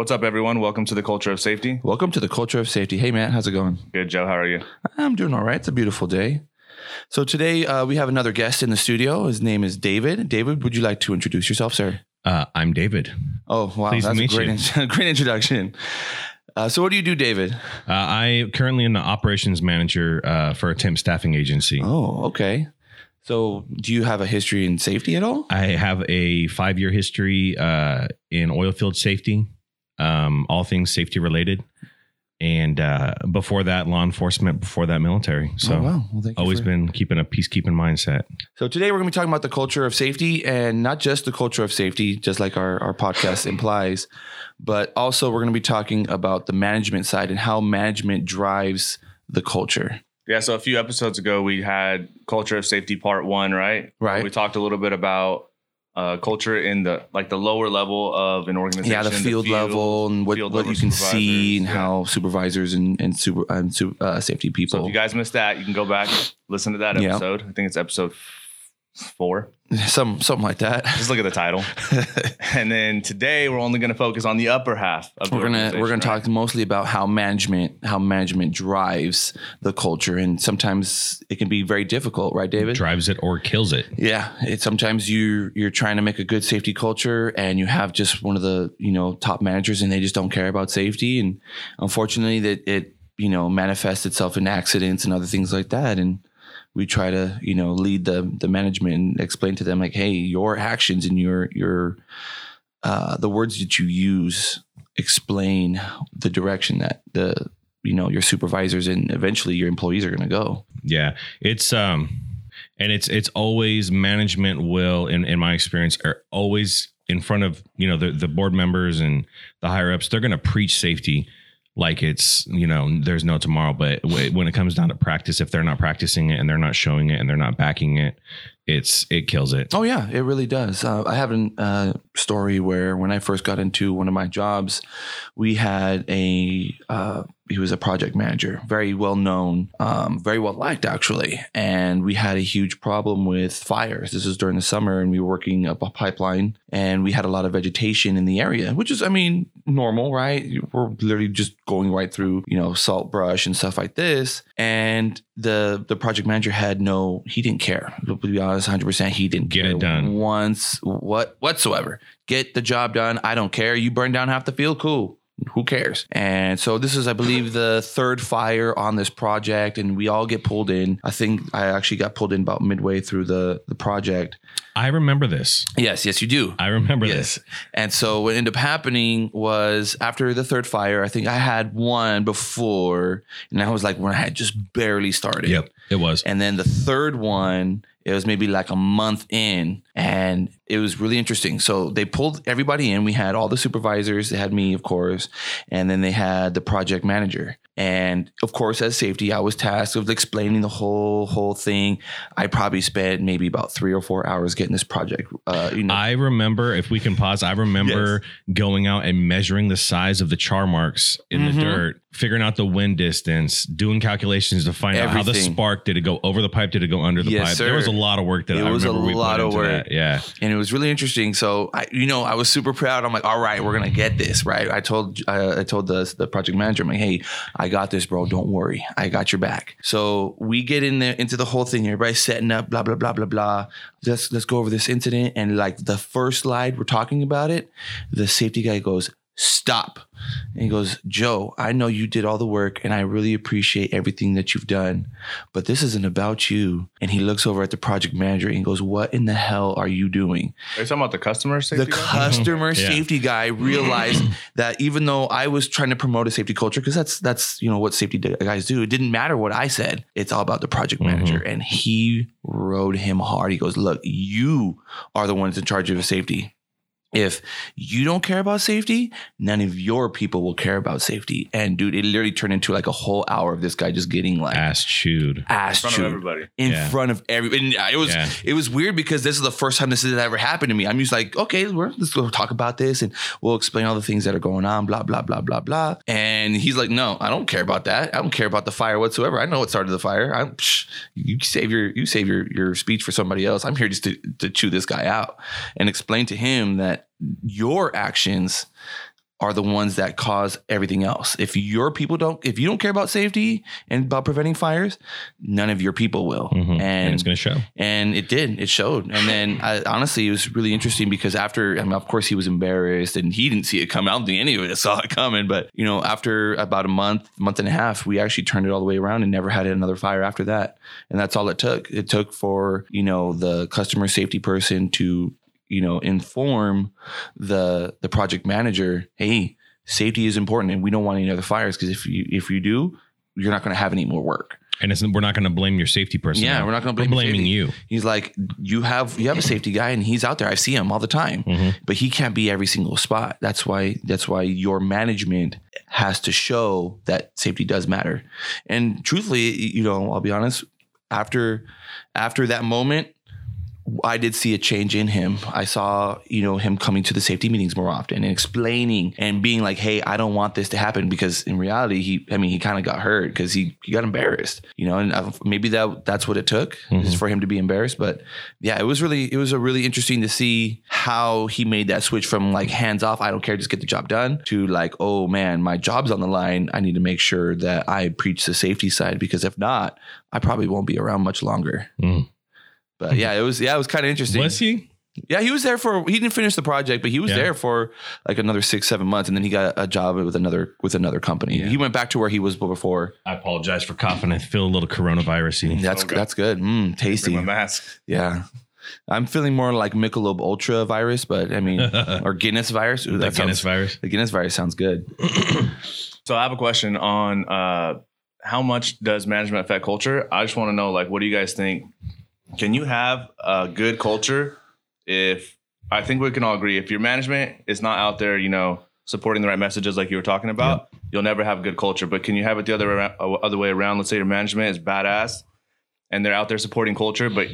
What's up, everyone? Welcome to the Culture of Safety. Welcome to the Culture of Safety. Hey, Matt, how's it going? Good, Joe. How are you? I'm doing all right. It's a beautiful day. So today uh, we have another guest in the studio. His name is David. David, would you like to introduce yourself, sir? Uh, I'm David. Oh, wow, Pleased to that's a meet great, in- great introduction. Uh, so, what do you do, David? Uh, I currently am the operations manager uh, for a temp staffing agency. Oh, okay. So, do you have a history in safety at all? I have a five year history uh, in oil field safety, um, all things safety related. And uh, before that, law enforcement, before that, military. So, oh, wow. Well, thank you always for- been keeping a peacekeeping mindset. So today we're going to be talking about the culture of safety and not just the culture of safety, just like our, our podcast implies, but also we're going to be talking about the management side and how management drives the culture. Yeah, so a few episodes ago, we had Culture of Safety Part One, right? Right. We talked a little bit about uh, culture in the like the lower level of an organization. Yeah, the field, level and what, what you can see and yeah. how supervisors and, and super and uh, safety So people. if you guys missed that, you can go back listen to that Yeah. episode. I think it's episode four. some something like that. Just look at the title. and then today, we're only going to focus on the upper half of the we're gonna we're gonna right? talk mostly about how management how management drives the culture and sometimes it can be very difficult, right, David? Drives it or kills it. Yeah, it sometimes you you're trying to make a good safety culture and you have just one of the, you know, top managers and they just don't care about safety and unfortunately that it, you know, manifests itself in accidents and other things like that and we try to, you know, lead the the management and explain to them like, "Hey, your actions and your your uh the words that you use explain the direction that the you know your supervisors and eventually your employees are going to go." Yeah, it's um, and it's it's always management will, in in my experience, are always in front of you know the the board members and the higher ups. They're going to preach safety like it's you know there's no tomorrow. But when it comes down to practice, if they're not practicing it and they're not showing it and they're not backing it, it's it kills it. Oh yeah, it really does. Uh, I have a uh, story where when I first got into one of my jobs, we had a uh, he was a project manager, very well known, um, very well liked actually, and we had a huge problem with fires. This was during the summer, and we were working up a pipeline, and we had a lot of vegetation in the area, which is, I mean, normal, right? We're literally just going right through, you know, salt brush and stuff like this, and the the project manager had no, he didn't care. To be honest, hundred percent, he didn't Get it done. once, what whatsoever. Get the job done. I don't care. You burn down half the field, cool. Who cares? And so this is, I believe, the third fire on this project, and we all get pulled in. I think I actually got pulled in about midway through the the project. I remember this. Yes, yes, you do. I remember Yes. this. And so what ended up happening was after the third fire, I think I had one before, and I was like when I had just barely started. Yep, it was. And then the third one, it was maybe like a month in, and it was really interesting. So they pulled everybody in. We had all the supervisors. They had me, of course, and then they had the project manager. And of course, as safety, I was tasked with explaining the whole whole thing. I probably spent maybe about three or four hours getting this project. Uh, you know, I remember, if we can pause, I remember going out and measuring the size of the char marks in Mhm. the dirt, figuring out the wind distance, doing calculations to find out how the spark did it go over the pipe, did it go under the Yes, pipe. sir. There was a lot of work that It I was a remember we lot of work. that. Yeah, and it was really interesting. So I, you know, I was super proud. I'm like, all right, we're gonna get this right. I told uh, I told the the project manager, I'm like, hey, I got this, bro. Don't worry, I got your back. So we get in there into the whole thing. Everybody's setting up, blah blah blah blah blah. Let's let's go over this incident. And like the first slide, we're talking about it. The safety guy goes, stop. And he goes, Joe, I know you did all the work and I really appreciate everything that you've done, but this isn't about you. And he looks over at the project manager and goes, What in the hell are you doing? Are you talking about the customer safety? the guy? customer Yeah. safety guy realized that even though I was trying to promote a safety culture, because that's that's you know what safety guys do. It didn't matter what I said. It's all about the project mm-hmm. manager, and he rode him hard. He goes, "Look, you are the ones in charge of safety." If you don't care about safety, none of your people will care about safety. And dude, it literally turned into like a whole hour of this guy just getting like ass chewed. ass in front chewed of everybody. in Yeah. front of everybody. And uh, it was Yeah. it was weird because this is the first time this has ever happened to me. I'm just like, okay, we're, let's go talk about this and we'll explain all the things that are going on, blah blah blah blah blah. And he's like, no, I don't care about that. I don't care about the fire whatsoever. I know what started the fire. I'm psh, you save your you save your your speech for somebody else. I'm here just to to chew this guy out and explain to him that your actions are the ones that cause everything else. If your people don't, if you don't care about safety and about preventing fires, none of your people will. Mhm. And, and it's going to show. and it did. It showed. And then I, honestly, it was really interesting because after, I mean, of course, he was embarrassed and he didn't see it coming. I don't think any of us saw it coming. But you know, after about a month, month and a half, we actually turned it all the way around and never had another fire after that. And that's all it took. It took for you know the customer safety person to you know inform the the project manager, hey, safety is important, and we don't want any other fires because if you if you do, you're not going to have any more work. And it's, we're not going to blame your safety person. Yeah, we're not going to blame blaming safety. you. He's like, you have you have a safety guy, and he's out there. I see him all the time, Mhm. but he can't be every single spot. That's why that's why your management has to show that safety does matter. And truthfully, you know, I'll be honest. After after that moment, I did see a change in him. I saw, you know, him coming to the safety meetings more often and explaining and being like, "Hey, I don't want this to happen." Because in reality, he, I mean, he kind of got hurt because he he got embarrassed, you know, and uh, maybe that that's what it took is Mhm. for him to be embarrassed. But yeah, it was really it was a really interesting to see how he made that switch from like hands off, I don't care, just get the job done, to like, oh man, my job's on the line. I need to make sure that I preach the safety side because if not, I probably won't be around much longer. Mm. But yeah, it was yeah, it was kind of interesting. Was he? Yeah, he was there for he didn't finish the project, but he was Yeah. there for like another six, seven months, and then he got a job with another with another company. Yeah. He went back to where he was before. I apologize for coughing. I feel a little coronavirusy. That's Okay. that's good. Mm, tasty. My mask. Yeah. I'm feeling more like Michelob Ultra virus, but I mean, or Guinness virus. Ooh, the that Guinness sounds, virus. the Guinness virus sounds good. So I have a question on uh, how much does management affect culture? I just want to know, like, what do you guys think? Can you have a good culture if I think we can all agree if your management is not out there, you know, supporting the right messages like you were talking about, you'll never have good culture. But can you have it the other uh, other way around? Let's say your management is badass and they're out there supporting culture, but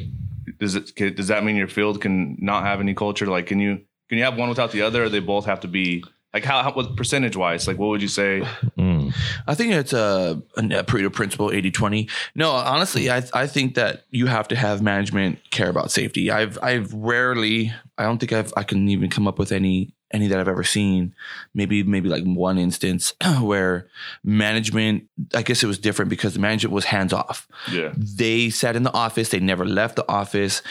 does it does that mean your field can not have any culture? Like, can you can you have one without the other, or they both have to be like how, how what percentage wise? Like, what would you say? Mm. I think it's a, a Pareto principle 80 20. No, honestly, I, I think that you have to have management care about safety. I've I've rarely, I don't think I've I can even come up with any any that I've ever seen. Maybe maybe like one instance where management, I guess it was different because the management was hands off. Yeah. They sat in the office, they never left the office.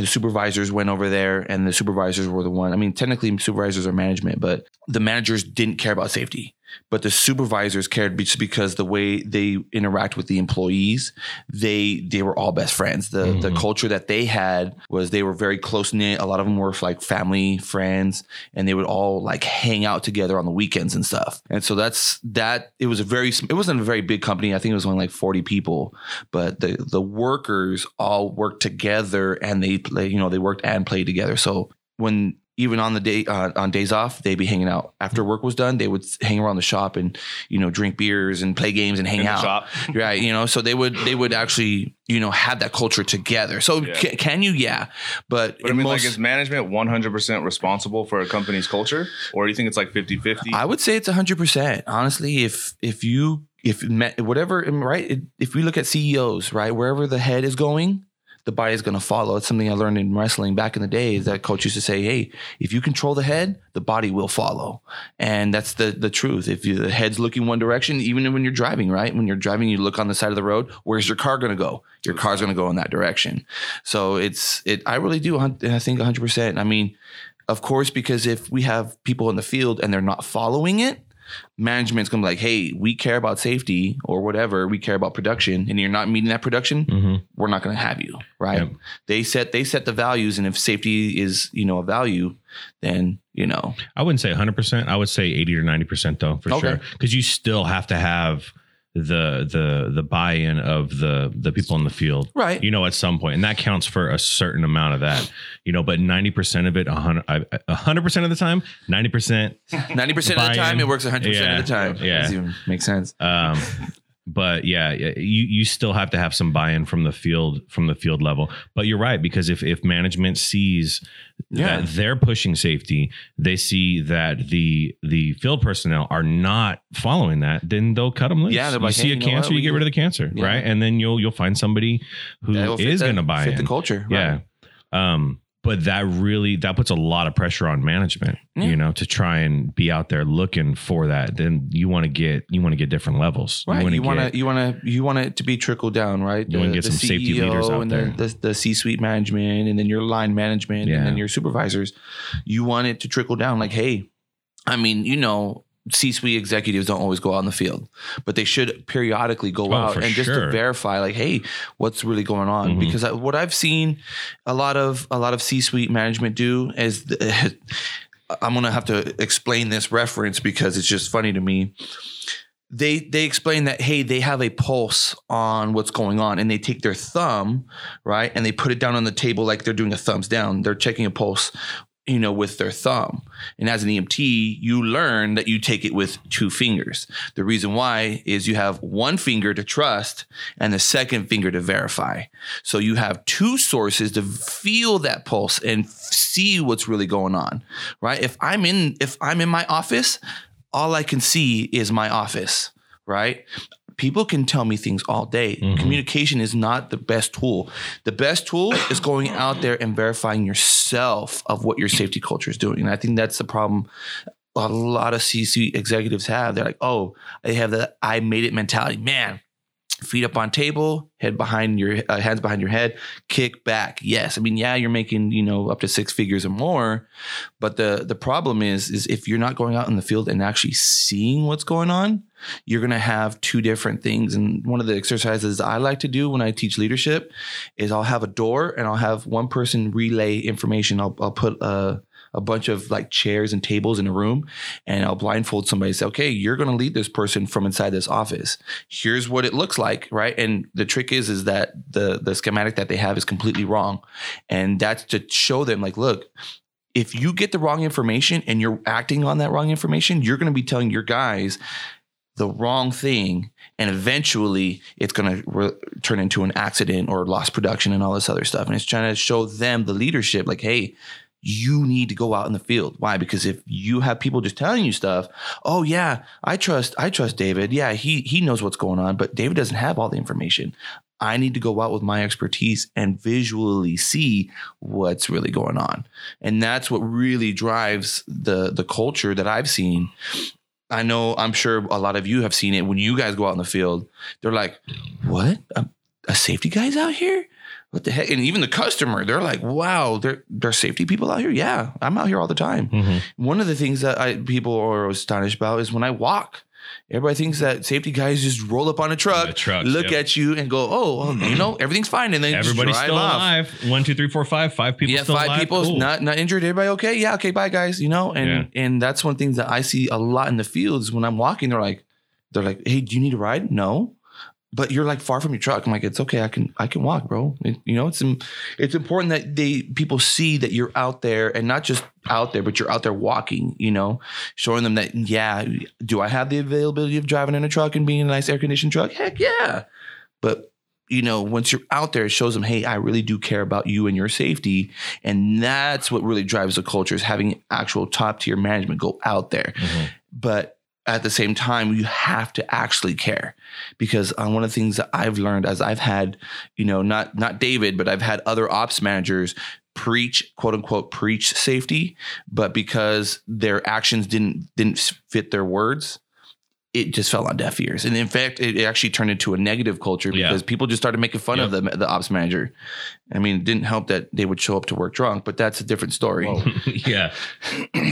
The supervisors went over there and the supervisors were the one. I mean, technically supervisors are management, but the managers didn't care about safety. But the supervisors cared just because the way they interact with the employees, they they were all best friends. The the Mhm. culture that they had was they were very close knit. A lot of them were like family friends, and they would all like hang out together on the weekends and stuff. And so that's that. It was a very it wasn't a very big company. I think it was only like forty people, but the the workers all worked together and they play. You know, they worked and played together. So when even on the day uh, on days off, they'd be hanging out. After work was done, they would hang around the shop and you know drink beers and play games and hang in the out. shop. Right, you know, so they would they would actually you know have that culture together. So Yeah. can, can you? Yeah, but, But I mean, most- like, is management 100% responsible for a company's culture? Or do you think it's like 50 50? I would say it's hundred percent. Honestly, if if you if me- whatever right, if we look at CEOs, right, wherever the head is going, the body is going to follow. It's something I learned in wrestling back in the day. Is that coach used to say, "Hey, if you control the head, the body will follow," and that's the the truth. If you, the head's looking one direction, even when you're driving, right, when you're driving, you look on the side of the road. Where's your car going to go? Your car's going to go in that direction. So it's it. I really do. I think hundred percent. I mean, of course, because if we have people in the field and they're not following it, management's gonna be like, hey, we care about safety or whatever, we care about production, and you're not meeting that production, hmm we're not gonna have you. Right. Yep. They set they set the values, and if safety is, you know, a value, then you know, I wouldn't say 100%. I would say 80 or 90% though, for Okay. sure. Because you still have to have the the the buy-in of the the people in the field. right. You know, at some point, and that counts for a certain amount of that. You know, but 90% of it, 100 I- 100% of the time, 90% Ninety percent of the time it works hundred percent Yeah. of the time. Yeah. Doesn't even make sense. um but yeah you you still have to have some buy-in from the field from the field level but you're right because if if management sees Yeah. that they're pushing safety they see that the the field personnel are not following that then they'll cut them loose Yeah, you like, see hey, a you cancer you get rid of the cancer Yeah. right and then you'll you'll find somebody who is going to buy fit in the culture. yeah um but that really that puts a lot of pressure on management Yeah. you know to try and be out there looking for that then you want to get you want to get different levels Right. You want to you want to you want it to be trickled down, right? You wanna get some safety leaders out and there. The, the, the C-suite management, and then your line management, Yeah. and then your supervisors. You want it to trickle down. Like, hey, I mean, you know, C-suite executives don't always go out in the field, but they should periodically go Oh, out and just to verify, like, hey, what's really going on? Mhm. Because I, what I've seen a lot of a lot of C-suite management do is. The, I'm gonna have to explain this reference because it's just funny to me they they explain that hey they have a pulse on what's going on and they take their thumb right and they put it down on the table like they're doing a thumbs down they're checking a pulse you know with their thumb. And as an emt you learn that you take it with two fingers. The reason why is you have one finger to trust and the second finger to verify. So you have two sources to feel that pulse and see what's really going on right? If i'm in if i'm in my office all I can see is my office, right? People can tell me things all day. Mhm. Communication is not the best tool. The best tool is going out there and verifying yourself of what your safety culture is doing. And I think that's the problem a lot of CC executives have. They're like, oh, they have the I made it mentality. Man, feet up on table, head behind your uh, hands behind your head, kick back. Yes, I mean, yeah, you're making you know up to six figures or more, but the the problem is is if you're not going out in the field and actually seeing what's going on, you're gonna have two different things. And one of the exercises I like to do when I teach leadership is I'll have a door and I'll have one person relay information. I'll I'll put a a bunch of like chairs and tables in a room and I'll blindfold somebody and say, okay, you're going to lead this person from inside this office. Here's what it looks like, right? And the trick is, is that the the schematic that they have is completely wrong, and that's to show them, like, look, if you get the wrong information and you're acting on that wrong information, you're going to be telling your guys the wrong thing, and eventually it's going to re- turn into an accident or lost production and all this other stuff. And it's trying to show them the leadership, like, hey you need to go out in the field. Why? Because if you have people just telling you stuff, oh yeah, I trust I trust David. Yeah, he he knows what's going on, but David doesn't have all the information. I need to go out with my expertise and visually see what's really going on. And that's what really drives the the culture that I've seen. I know I'm sure a lot of you have seen it when you guys go out in the field. They're like, "What? A, a safety guy's out here?" what the heck? And even the customer, they're like, wow, there there's safety people out here. Yeah, I'm out here all the time. Mhm. One of the things that I people are astonished about is when I walk. Everybody thinks that safety guys just roll up on a truck, trucks, look yep. at you, and go, "Oh, well, you know, everything's fine," and then Everybody's still off. alive. One, two, three, four, five. Five people yeah, still five alive. people Cool. not not injured. Everybody okay? Yeah, okay. Bye, guys. You know, and and that's one thing that I see a lot in the fields when I'm walking. They're like, they're like, "Hey, do you need a ride?" No, but you're like far from your truck. I'm like, it's okay. I can I can walk, bro. It- you know, it's it's important that they people see that you're out there and not just out there, but you're out there walking. You know, showing them that yeah, do I have the availability of driving in a truck and being in a nice air conditioned truck? Heck yeah, but you know, once you're out there, it shows them, hey, I really do care about you and your safety. And that's what really drives the culture is having actual top tier management go out there. Mhm. But at the same time, you have to actually care. Because uh, one of the things that I've learned as I've had, you know, not not David, but I've had other ops managers preach quote unquote preach safety, but because their actions didn't didn't fit their words, it just fell on deaf ears. And in fact, it actually turned into a negative culture Yeah. because people just started making fun of the the ops manager. I mean, it didn't help that they would show up to work drunk, but that's a different story. Yeah.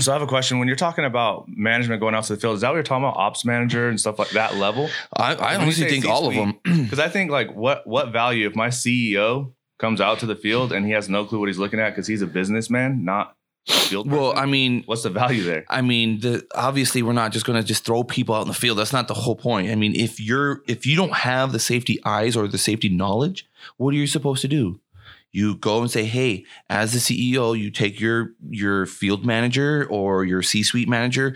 so I have a question. When you're talking about management going out to the field, is that what you're talking about? Ops manager and stuff like that level? I, I When you honestly say think all of them. Because I think like what what value if my CEO comes out to the field and he has no clue what he's looking at because he's a businessman, not a field. well, person? I mean, what's the value there? I mean, the obviously we're not just going to just throw people out in the field. That's not the whole point. I mean, if you're if you don't have the safety eyes or the safety knowledge, what are you supposed to do? You go and say, "Hey, as the CEO, you take your your field manager or your C-suite manager,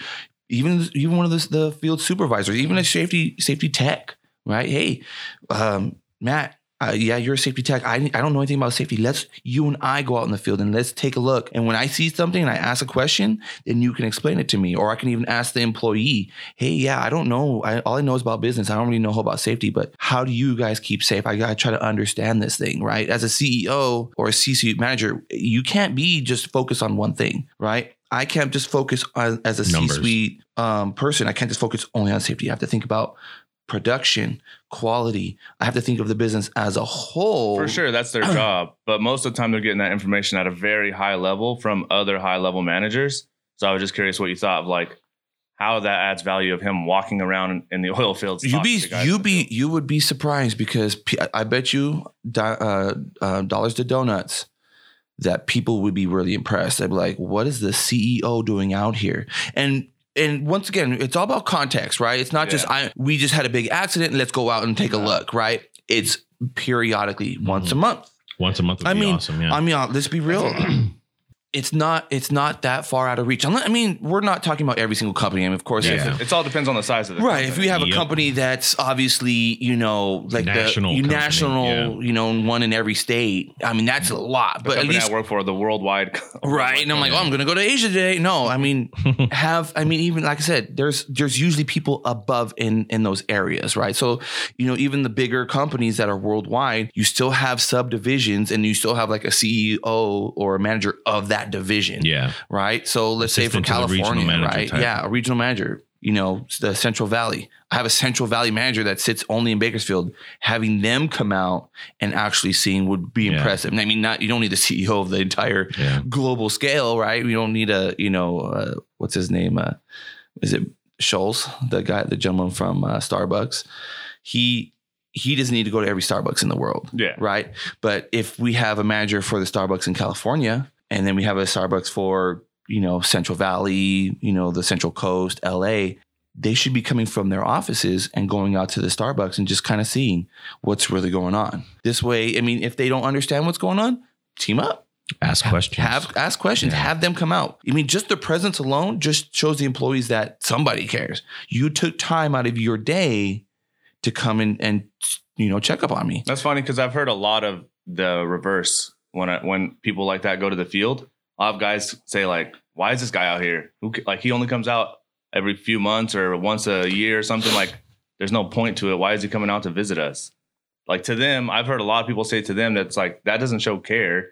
even even one of the, the field supervisors, even a safety safety tech, right? Hey, um, Matt, uh, yeah, you're a safety tech. I, I don't know anything about safety. Let's you and I go out in the field and let's take a look. And when I see something and I ask a question, then you can explain it to me, or I can even ask the employee, "Hey, yeah, I don't know. I, all I know is about business. I don't really know about safety, but how do you guys keep safe? I gotta try to understand this thing, right? As a CEO or a C-suite manager, you can't be just focused on one thing, right? I can't just focus on as a Numbers. C-suite um, person. I can't just focus only on safety. I have to think about production, quality. I have to think of the business as a whole. For sure, that's their job. But most of the time, they're getting that information at a very high level from other high level managers. So I was just curious what you thought of like how that adds value of him walking around in, the oil fields. You be to guys in you be you would be surprised because I bet you uh, uh, dollars to donuts that people would be really impressed. They'd be like, "What is the CEO doing out here?" And and once again, it's all about context, right? It's not just I we just had a big accident and let's go out and take a look, right? It's periodically once Mhm. a month. Once a month would I be mean, awesome. Yeah. I mean, let's be real. it's not it's not that far out of reach. Unless- I mean, we're not talking about every single company. I mean, of course, Yeah. It all depends on the size of the Right. If company. we have a company that's obviously, you know, like National the you company, national, you know, one in every state. I mean, that's a lot. the But at least I work for, the worldwide. right. And I'm like, oh, I'm gonna go to Asia today. No, I mean, have I mean, even like I said, there's there's usually people above in in those areas, right? So, you know, even the bigger companies that are worldwide, you still have subdivisions and you still have like a CEO or a manager of that division yeah. right? So let's say for Assistant the regional California, right? type. Yeah, a regional manager. You know, the Central Valley. I have a Central Valley manager that sits only in Bakersfield. Having them come out and actually seeing would be Yeah. impressive. And I mean, not you don't need the CEO of the entire Yeah. global scale, right? You don't need a, you know, uh, what's his name? Uh, is it Scholes, the guy, the gentleman from uh, Starbucks? He he doesn't need to go to every Starbucks in the world Yeah. right? But if we have a manager for the Starbucks in California, and then we have a Starbucks for you know Central Valley, you know the Central Coast, LA, they should be coming from their offices and going out to the Starbucks and just kind of seeing what's really going on. This way, I mean, if they don't understand what's going on, team up. Ask questions. Have ask questions. Yeah. Have them come out. I mean, just the presence alone just shows the employees that somebody cares. You took time out of your day to come in and you know check up on me. That's funny because I've heard a lot of the reverse when I, when people like that go to the field. Lot of guys say like, "Why is this guy out here? Who like he only comes out every few months or once a year or something? Like, there's no point to it. Why is he coming out to visit us?" Like to them, I've heard a lot of people say to them that's like that doesn't show care.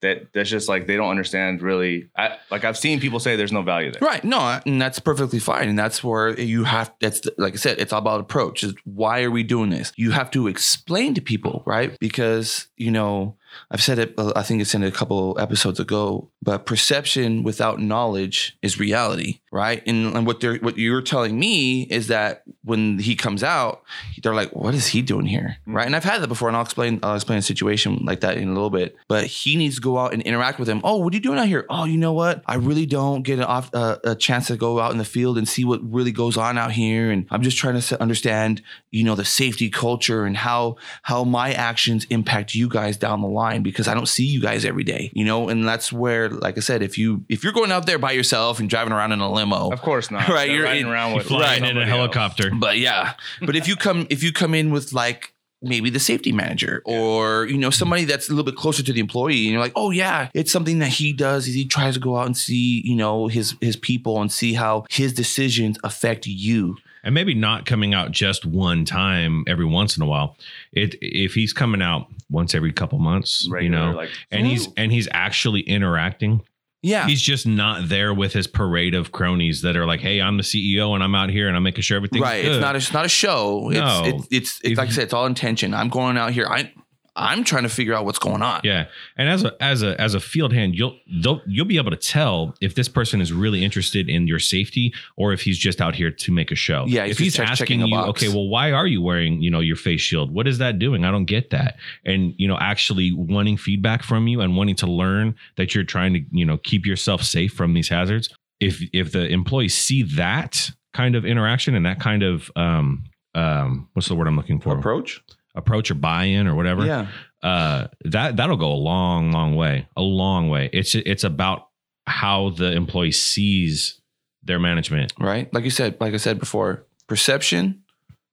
That that's just like they don't understand really. I, like I've seen people say there's no value there. Right. No, and that's perfectly fine. And that's where you have that's like I said, it's all about approach. Is why are we doing this? You have to explain to people, right? Because, you know, I've said it I think it's in a couple episodes ago, but perception without knowledge is reality, right? And, and what they're what you're telling me is that when he comes out, they're like, what is he doing here? Right. And I've had that before, and I'll explain I'll explain a situation like that in a little bit. But he needs to go out and interact with him. Oh, what are you doing out here? Oh, you know what? I really don't get an off, uh, a chance to go out in the field and see what really goes on out here. And I'm just trying to understand, you know, the safety culture and how how my actions impact you guys down the line because I don't see you guys every day, you know. And that's where, like I said, if you if you're going out there by yourself and driving around in a limo, Of course not. Right, They're you're riding in- around with Flying in a somebody else. helicopter. but yeah, but if you come if you come in with like maybe the safety manager or you know somebody that's a little bit closer to the employee and you're like oh yeah it's something that he does is he tries to go out and see you know his his people and see how his decisions affect you and maybe not coming out just one time every once in a while. It if he's coming out once every couple months, you know, like and he's and he's actually interacting. yeah He's just not there with his parade of cronies that are like, "Hey, I'm the CEO and I'm out here and I'm making sure everything's right good." it's not a, it's not a show No. it's it's, it's, it's If like i you- said it's all intention i'm going out here i i'm trying to figure out what's going on Yeah, and as a as a as a field hand, you'll they'll, you'll be able to tell if this person is really interested in your safety or if he's just out here to make a show. Yeah, if he's just asking you, okay, well, why are you wearing you know your face shield? What is that doing? I don't get that. And you know, actually wanting feedback from you and wanting to learn that you're trying to you know keep yourself safe from these hazards. If if the employees see that kind of interaction and that kind of um um what's the word I'm looking for approach approach or buy-in or whatever yeah. uh that that'll go a long long way a long way. It's it's about how the employee sees their management. Right? Like you said like i said before perception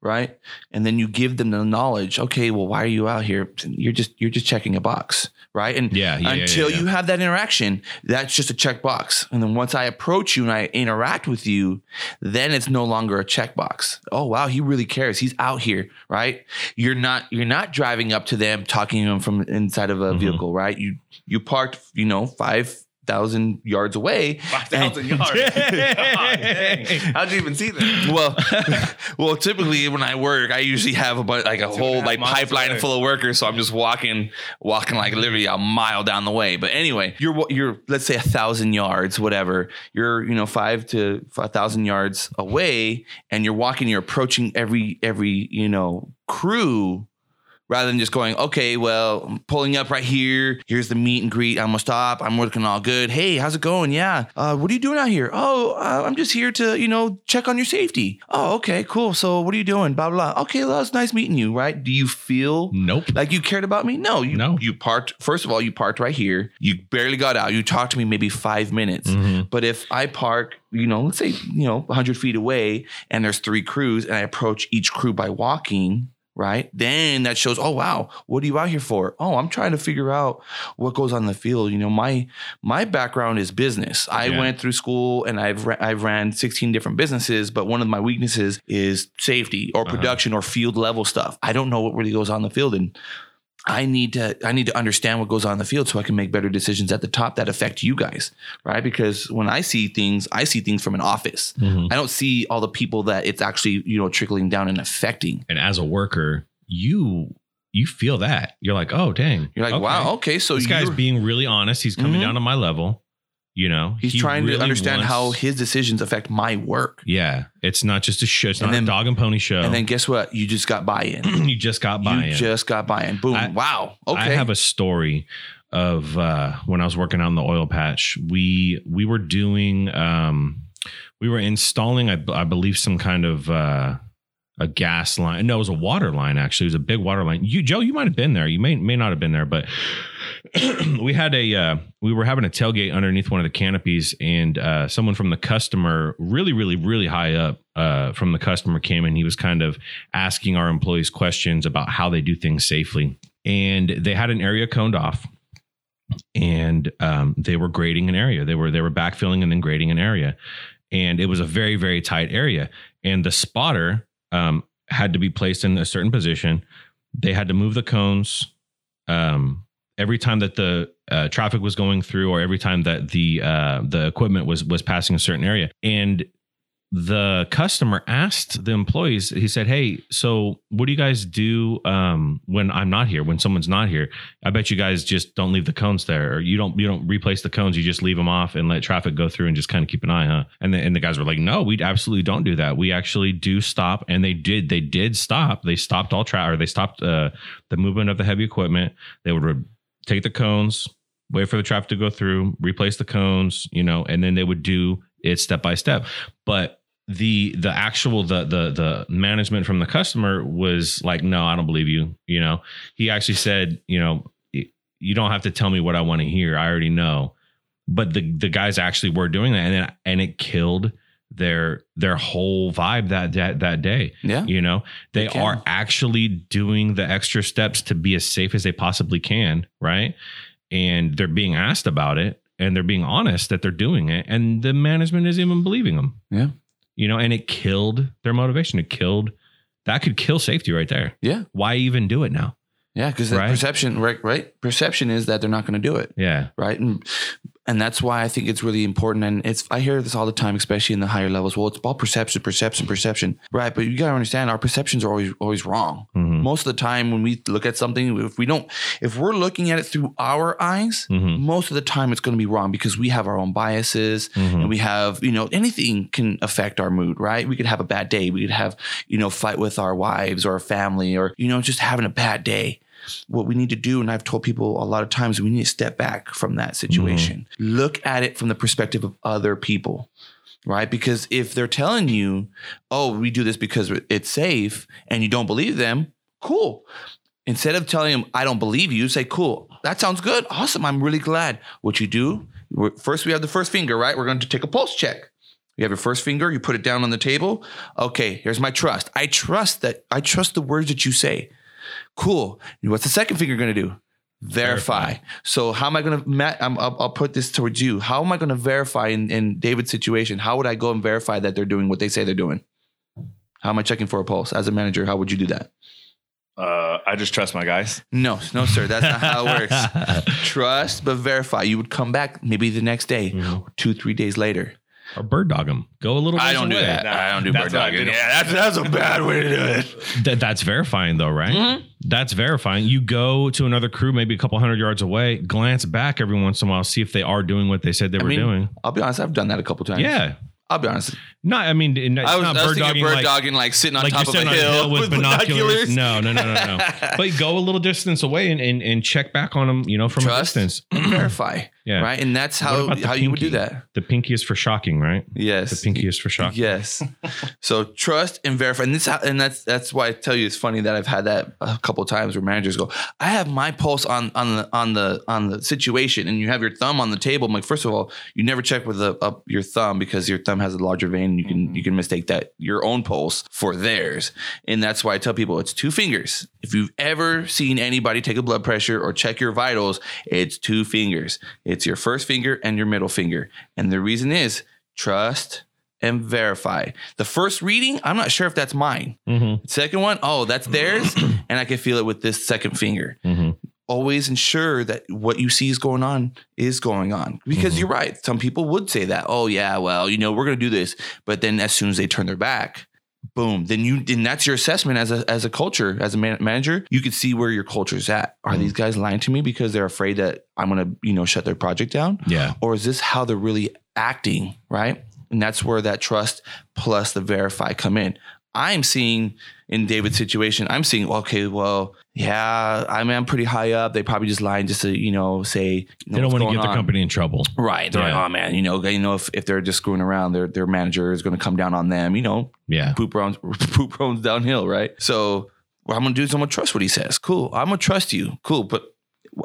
right? And then you give them the knowledge. Okay, well, why are you out here? You're just you're just checking a box, right? And Yeah, yeah, yeah, until yeah, you have that interaction, that's just a checkbox. And then once I approach you and I interact with you, then it's no longer a checkbox. Oh wow, he really cares. He's out here, right? You're not you're not driving up to them talking to them from inside of a Mhm. vehicle, right? You you parked, you know, five thousand yards away. Five thousand yards. How'd you even see that? Well, well, typically when I work, I usually have about like a a whole like pipeline away. full of workers, so I'm just walking, walking like literally a mile down the way. But anyway, you're you're let's say a thousand yards, whatever. You're you know five to a thousand yards away, and you're walking. You're approaching every every you know crew. Rather than just going, okay, well, I'm pulling up right here. Here's the meet and greet. I'm gonna stop. I'm working all good. Hey, how's it going? Yeah. Uh, what are you doing out here? Oh, uh, I'm just here to, you know, check on your safety. Oh, okay, cool. So what are you doing? Blah blah. blah. Okay, well, it's nice meeting you. Right? Do you feel Nope. like you cared about me? No. You, No. You parked. First of all, you parked right here. You barely got out. You talked to me maybe five minutes. Mhm. But if I park, you know, let's say, you know, 100 feet away and there's three crews and I approach each crew by walking, right? Then that shows, oh wow, what are you out here for? Oh, I'm trying to figure out what goes on the field. You know, my my background is business. I Yeah. went through school and I've ra- I've ran 16 different businesses, but one of my weaknesses is safety or Uh-huh. production or field level stuff. I don't know what really goes on the field and I need to I need to understand what goes on in the field so I can make better decisions at the top that affect you guys, right? Because when I see things, I see things from an office. Mhm. I don't see all the people that it's actually, you know, trickling down and affecting. And as a worker, you you feel that you're like, oh dang, You're like, okay. wow, okay, so this guy's being really honest. He's coming Mhm. down to my level. You know, he's He trying really to understand wants- how his decisions affect my work. Yeah, it's not just a show. It's And not then- a dog and pony show. And then guess what? You just got buy-in. you just got you buy in. just got buy-in. Boom. I- wow. Okay. I have a story of uh, when I was working on the oil patch. We we were doing um, we were installing, I believe, some kind of uh, a gas line. No, it was a water line. Actually, it was a big water line. You, Joe, you might have been there. You may may not have been there, but we had a uh, we were having a tailgate underneath one of the canopies, and uh, someone from the customer, really, really, really high up uh, from the customer, came and he was kind of asking our employees questions about how they do things safely. And they had an area coned off and um, they were grading an area. They were they were backfilling and then grading an area. And it was a very very tight area. And the spotter um, had to be placed in a certain position. They had to move the cones um, every time that the uh, traffic was going through or every time that the uh, the equipment was was passing a certain area. And the customer asked the employees he said hey so what do you guys do um, when i'm not here when someone's not here? I bet you guys just don't leave the cones there or you don't you don't replace the cones you just leave them off and let traffic go through and just kind of keep an eye huh? And the, and the guys were like no we absolutely don't do that. We actually do stop and they did they did stop. They stopped all traffic or they stopped uh, the movement of the heavy equipment. They would re- take the cones wait for the traffic to go through replace the cones you know and then they would do it step by step. But the the actual the the the management from the customer was like no i don't believe you you know? He actually said you know you don't have to tell me what i want to hear. I already know. But the the guys actually were doing that and then, and it killed their their whole vibe that that that day yeah. you know they They are actually doing the extra steps to be as safe as they possibly can right and they're being asked about it and they're being honest that they're doing it and the management isn't even believing them Yeah. you know and it killed their motivation it killed that could kill safety right there Yeah. why even do it now Yeah. Because Right. perception, right? Right. Perception is that they're not going to do it. yeah right and and that's why i think it's really important. And it's i hear this all the time especially in the higher levels. Well it's all perception perception perception. Right but you got to understand our perceptions are always always wrong. Mhm. most of the time when we look at something if we don't if we're looking at it through our eyes Mhm. most of the time it's going to be wrong because we have our own biases Mhm. and we have you know anything can affect our mood right? We could have a bad day. We could have you know fight with our wives or our family or you know just having a bad day what we need to do and i've told people a lot of times we need to step back from that mm-hmm. situation. Look at it from the perspective of other people right? Because if they're telling you oh we do this because it's safe and you don't believe them cool. Instead of telling them i don't believe you say cool that sounds good awesome i'm really glad. What you do first we have the first finger right? We're going to take a pulse check. You have your first finger, you put it down on the table. Okay, here's my trust. I trust that I trust the words that you say. Cool. What's the second finger going to do? Verify. Verify. So how am I going to, Matt? I'm, I'll, I'll put this towards you. How am I going to verify in, in David's situation? How would I go and verify that they're doing what they say they're doing? How am I checking for a pulse as a manager? How would you do that? Uh, I just trust my guys. No, no, sir. That's not how it works. Trust, but verify. You would come back maybe the next day, Mhm. two, three days later. Or bird dog them. Go a little. I don't do away. that. Nah, I don't do that's bird what dogging. did. Yeah, that's that's a bad way to do it. Th- that's verifying though, right? Mhm. That's verifying. You go to another crew, maybe a couple hundred yards away, glance back every once in a while, see if they are doing what they said they I were mean, doing. I'll be honest. I've done that a couple times. Yeah. I'll be honest. No, I mean, it's I was, not I was bird dogging bird like, dogging, like sitting on like top you're of a sitting on hill, with, binoculars. No, no, no, no, no. but go a little distance away and, and, and check back on them, you know, from Trust. a distance. and verify. Yeah. Right. And that's how how you would do that. The pinky is for shocking, right? Yes. The pinky is for shocking. Yes. so trust and verify, and this and that's that's why I tell you it's funny that I've had that a couple of times where managers go, "I have my pulse on on the on the on the situation," and you have your thumb on the table. I'm like, first of all, you never check with the, up your thumb because your thumb has a larger vein. And you can mm-hmm. you can mistake that your own pulse for theirs, and that's why I tell people it's two fingers. If you've ever seen anybody take a blood pressure or check your vitals, it's two fingers. It's your first finger and your middle finger, and the reason is trust and verify. The first reading, I'm not sure if that's mine. Mm-hmm. Second one, oh, that's theirs, and I can feel it with this second finger. Mm-hmm. Always ensure that what you see is going on is going on. Because Mhm. you're right. Some people would say that, oh yeah, well, you know, we're gonna do this. But then as soon as they turn their back, boom, then you then that's your assessment as a as a culture, as a man, manager, you can see where your culture's at. Are Mhm. these guys lying to me because they're afraid that I'm gonna, you know, shut their project down? Yeah. or is this how they're really acting right and that's where that trust plus the verify come in i'm seeing in david's situation i'm seeing okay well yeah i'm, I'm pretty high up they probably just lying just to you know say They don't want to get the company in trouble. right they're Yeah. like oh man you know you know if, if they're just screwing around their their manager is going to come down on them you know Yeah. poop runs poop runs downhill right so what i'm going to do is i'm going to trust what he says cool i'm going to trust you cool but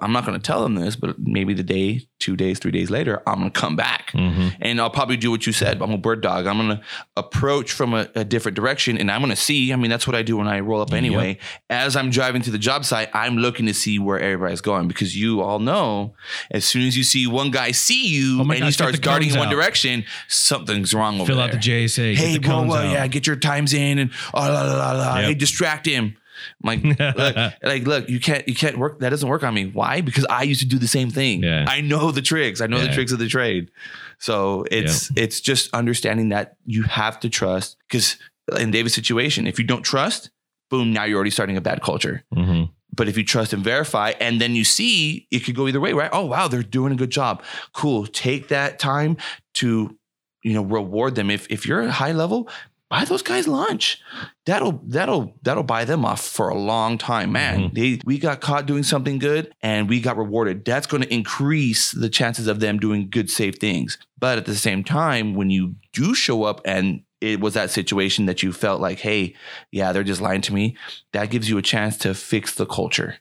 i'm not going to tell them this but maybe the day two days three days later i'm going to come back Mm-hmm. and I'll probably do what you said. I'm a bird dog. I'm gonna approach from a, a different direction, and I'm gonna see. I mean, that's what I do when I roll up anyway. As I'm driving to the job site, I'm looking to see where everybody's going because you all know, as soon as you see one guy see you Oh and gosh, he starts darting in one out. direction, something's wrong over Fill out the JSA. Hey, get the bro, well, yeah, get your times in, and oh, la, la, la, la. Yep. hey, distract him. I'm like, look, like, look, you can't, you can't work. That doesn't work on me. Why? Because I used to do the same thing. Yeah. I know the tricks. I know the tricks of the trade. So it's it's just understanding that you have to trust. Because in David's situation, if you don't trust, boom, now you're already starting a bad culture. Mhm. But if you trust and verify, and then you see, it could go either way, right? Oh wow, they're doing a good job. Cool. Take that time to, you know, reward them. If if you're at a high level, buy those guys lunch. That'll that'll that'll buy them off for a long time, man. Mm-hmm. They we got caught doing something good and we got rewarded. That's going to increase the chances of them doing good, safe things. But at the same time, when you do show up and it was that situation that you felt like, hey, yeah, they're just lying to me. That gives you a chance to fix the culture.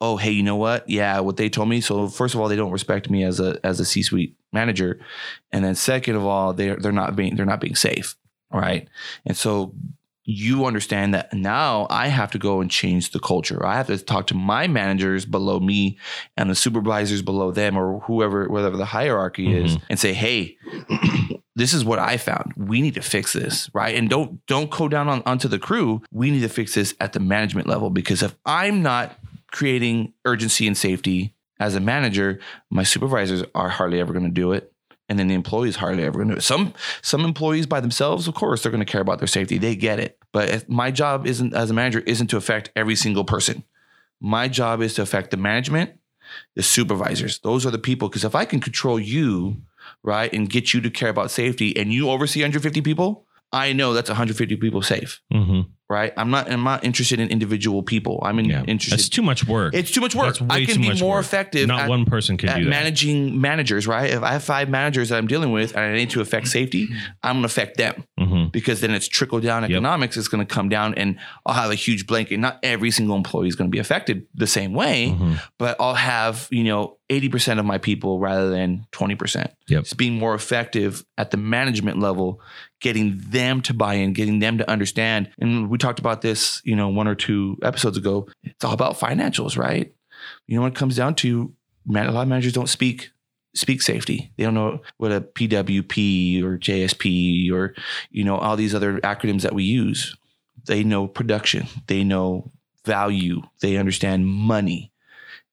Oh, hey, you know what? Yeah, what they told me. So first of all, they don't respect me as a as a C suite manager, and then second of all, they're they're not being they're not being safe, right? And so you understand that now I have to go and change the culture. I have to talk to my managers below me and the supervisors below them or whoever, whatever the hierarchy is, mm-hmm. and say, hey, this is what I found. We need to fix this, right? And don't don't go down on, onto the crew. We need to fix this at the management level because if I'm not creating urgency and safety as a manager, my supervisors are hardly ever going to do it. And then the employees hardly ever going to do it. Some some employees by themselves, of course, they're going to care about their safety. They get it. But my job isn't as a manager isn't to affect every single person. My job is to affect the management, the supervisors. Those are the people. Because if I can control you, right, and get you to care about safety, and you oversee 150 people, I know that's 150 people safe, Mhm. Right? I'm not. I'm not interested in individual people. I'm in, Yeah. interested. That's too much work. it's too much work. I can be more work. effective. Not at- one person can do that. managing managers, right? If I have five managers that I'm dealing with and I need to affect safety, I'm going to affect them. Mhm. Because then it's trickle down Yep. economics. It's going to come down and I'll have a huge blanket. Not every single employee is going to be affected the same way, Mhm. but I'll have, you know, 80% of my people rather than 20%. Yep. It's being more effective at the management level, getting them to buy in, getting them to understand. And we talked about this, you know, one or two episodes ago. It's all about financials, right? You know, when it comes down to man, a lot of managers don't speak speak safety. They don't know what a PWP or JSP or, you know, all these other acronyms that we use. They know production. They know value. They understand money.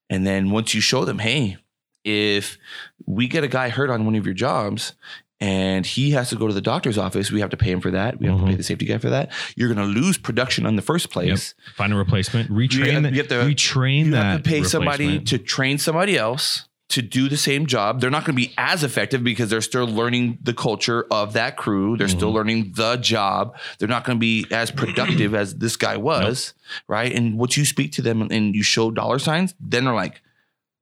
And then once you show them, hey, if we get a guy hurt on one of your jobs and he has to go to the doctor's office, we have to pay him for that. We have to Mhm. pay the safety guy for that. You're going to lose production in the first place. Find a replacement. Retrain You- that. you have to- retrain You that. have to pay somebody to train somebody else to do the same job. They're not going to be as effective because they're still learning the culture of that crew. They're still Mhm. learning the job. They're not going to be as productive as this guy was, right? And what you speak to them and you show dollar signs, then they're like,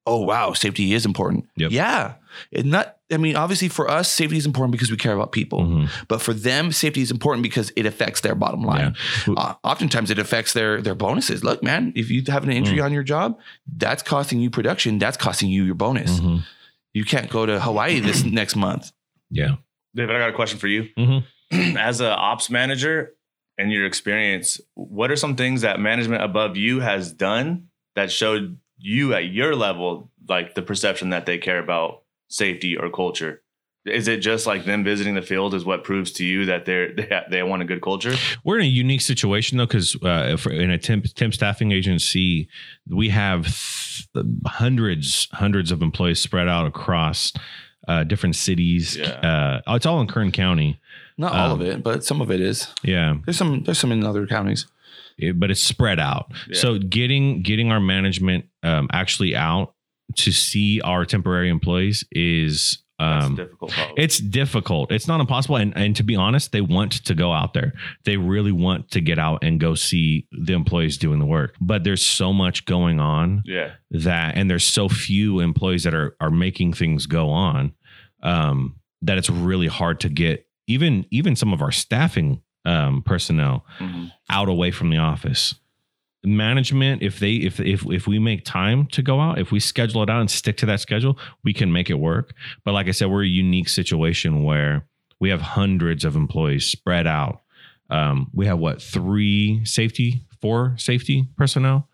"Oh wow, safety is important." Yep. Yeah, it's not. I mean, obviously for us, safety is important because we care about people. Mhm. But for them, safety is important because it affects their bottom line. Yeah. Uh, oftentimes, it affects their their bonuses. Look, man, if you have an injury Mm. on your job, that's costing you production. That's costing you your bonus. Mhm. You can't go to Hawaii this next month. Yeah. David, I got a question for you. Mhm. As a ops manager, in your experience, what are some things that management above you has done that showed you at your level, like the perception that they care about safety or culture? Is it just like them visiting the field is what proves to you that they're they, ha- they want a good culture? We're in a unique situation though, because uh, in a temp, temp staffing agency, we have th- hundreds, hundreds of employees spread out across uh, different cities. Yeah. Uh, it's all in Kern County. Not all Um, of it, but some of it is. Yeah, There's some. There's some in other counties. it- but it's spread out. Yeah. So getting getting our management um, actually out to see our temporary employees is um, difficult. It's difficult. It's not impossible. And, and to be honest, they want to go out there. They really want to get out and go see the employees doing the work. But there's so much going on yeah. that, and there's so few employees that are are making things go on um, that it's really hard to get even even some of our staffing um, personnel Mhm. out away from the office. Management, if they if if if we make time to go out, if we schedule it out and stick to that schedule, we can make it work. But like I said, we're a unique situation where we have hundreds of employees spread out. Um, we have what three safety, four safety personnel.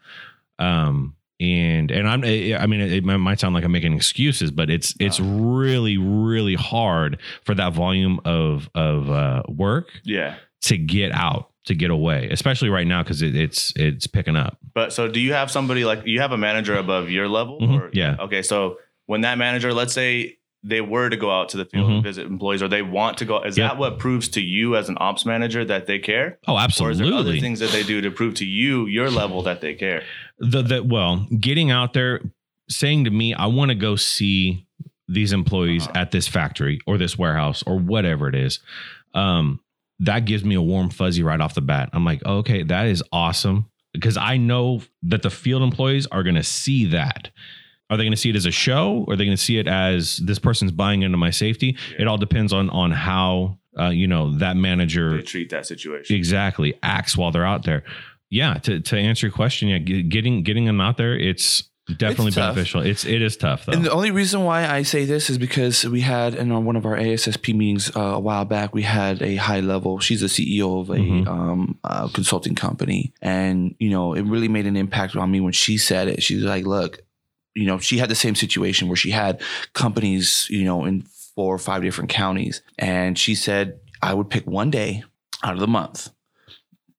Um, and and I'm I mean it might sound like I'm making excuses, but it's it's really really hard for that volume of of uh, work Yeah. to get out to get away especially right now because it, it's it's picking up But so do you have somebody like you have a manager above your level? Mhm. Yeah. Okay. So when that manager, let's say they were to go out to the field and Mhm. visit employees or they want to go, is Yep. that what proves to you as an ops manager that they care? oh absolutely. Or is there other things that they do to prove to you, your level, that they care? the, the well getting out there saying to me i want to go see these employees Uh-huh. at this factory or this warehouse or whatever it is um that gives me a warm fuzzy right off the bat. I'm like okay that is awesome. Because i know that the field employees are going to see that. Are they going to see it as a show? Or are they going to see it as this person's buying into my safety? Yeah. it all depends on on how uh, you know that manager They treat that situation. exactly acts while they're out there. Yeah to, to answer your question yeah getting getting them out there it's definitely It's beneficial it's it is tough though And the only reason why I say this is because we had in one of our ASSP meetings uh, a while back, we had a high level. She's the CEO of a Mhm. um, uh, consulting company, and you know it really made an impact on me when she said it. She's like, "Look, you know, she had the same situation where she had companies, you know, in four or five different counties, and she said I would pick one day out of the month,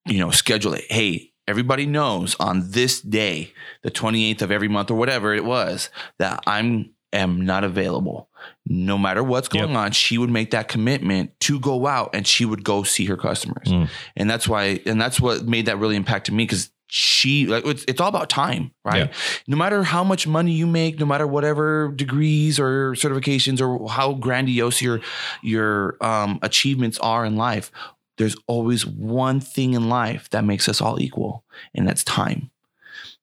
you know, schedule it. Hey." Everybody knows on this day, the 28th of every month or whatever it was, that I'm am not available. No matter what's going Yep. on, she would make that commitment to go out and she would go see her customers. Mm. And that's why and that's what made that really impact to me cuz she like it's, it's all about time, right? Yeah. No matter how much money you make, no matter whatever degrees or certifications or how grandiose your your um, achievements are in life, there's always one thing in life that makes us all equal, and that's time.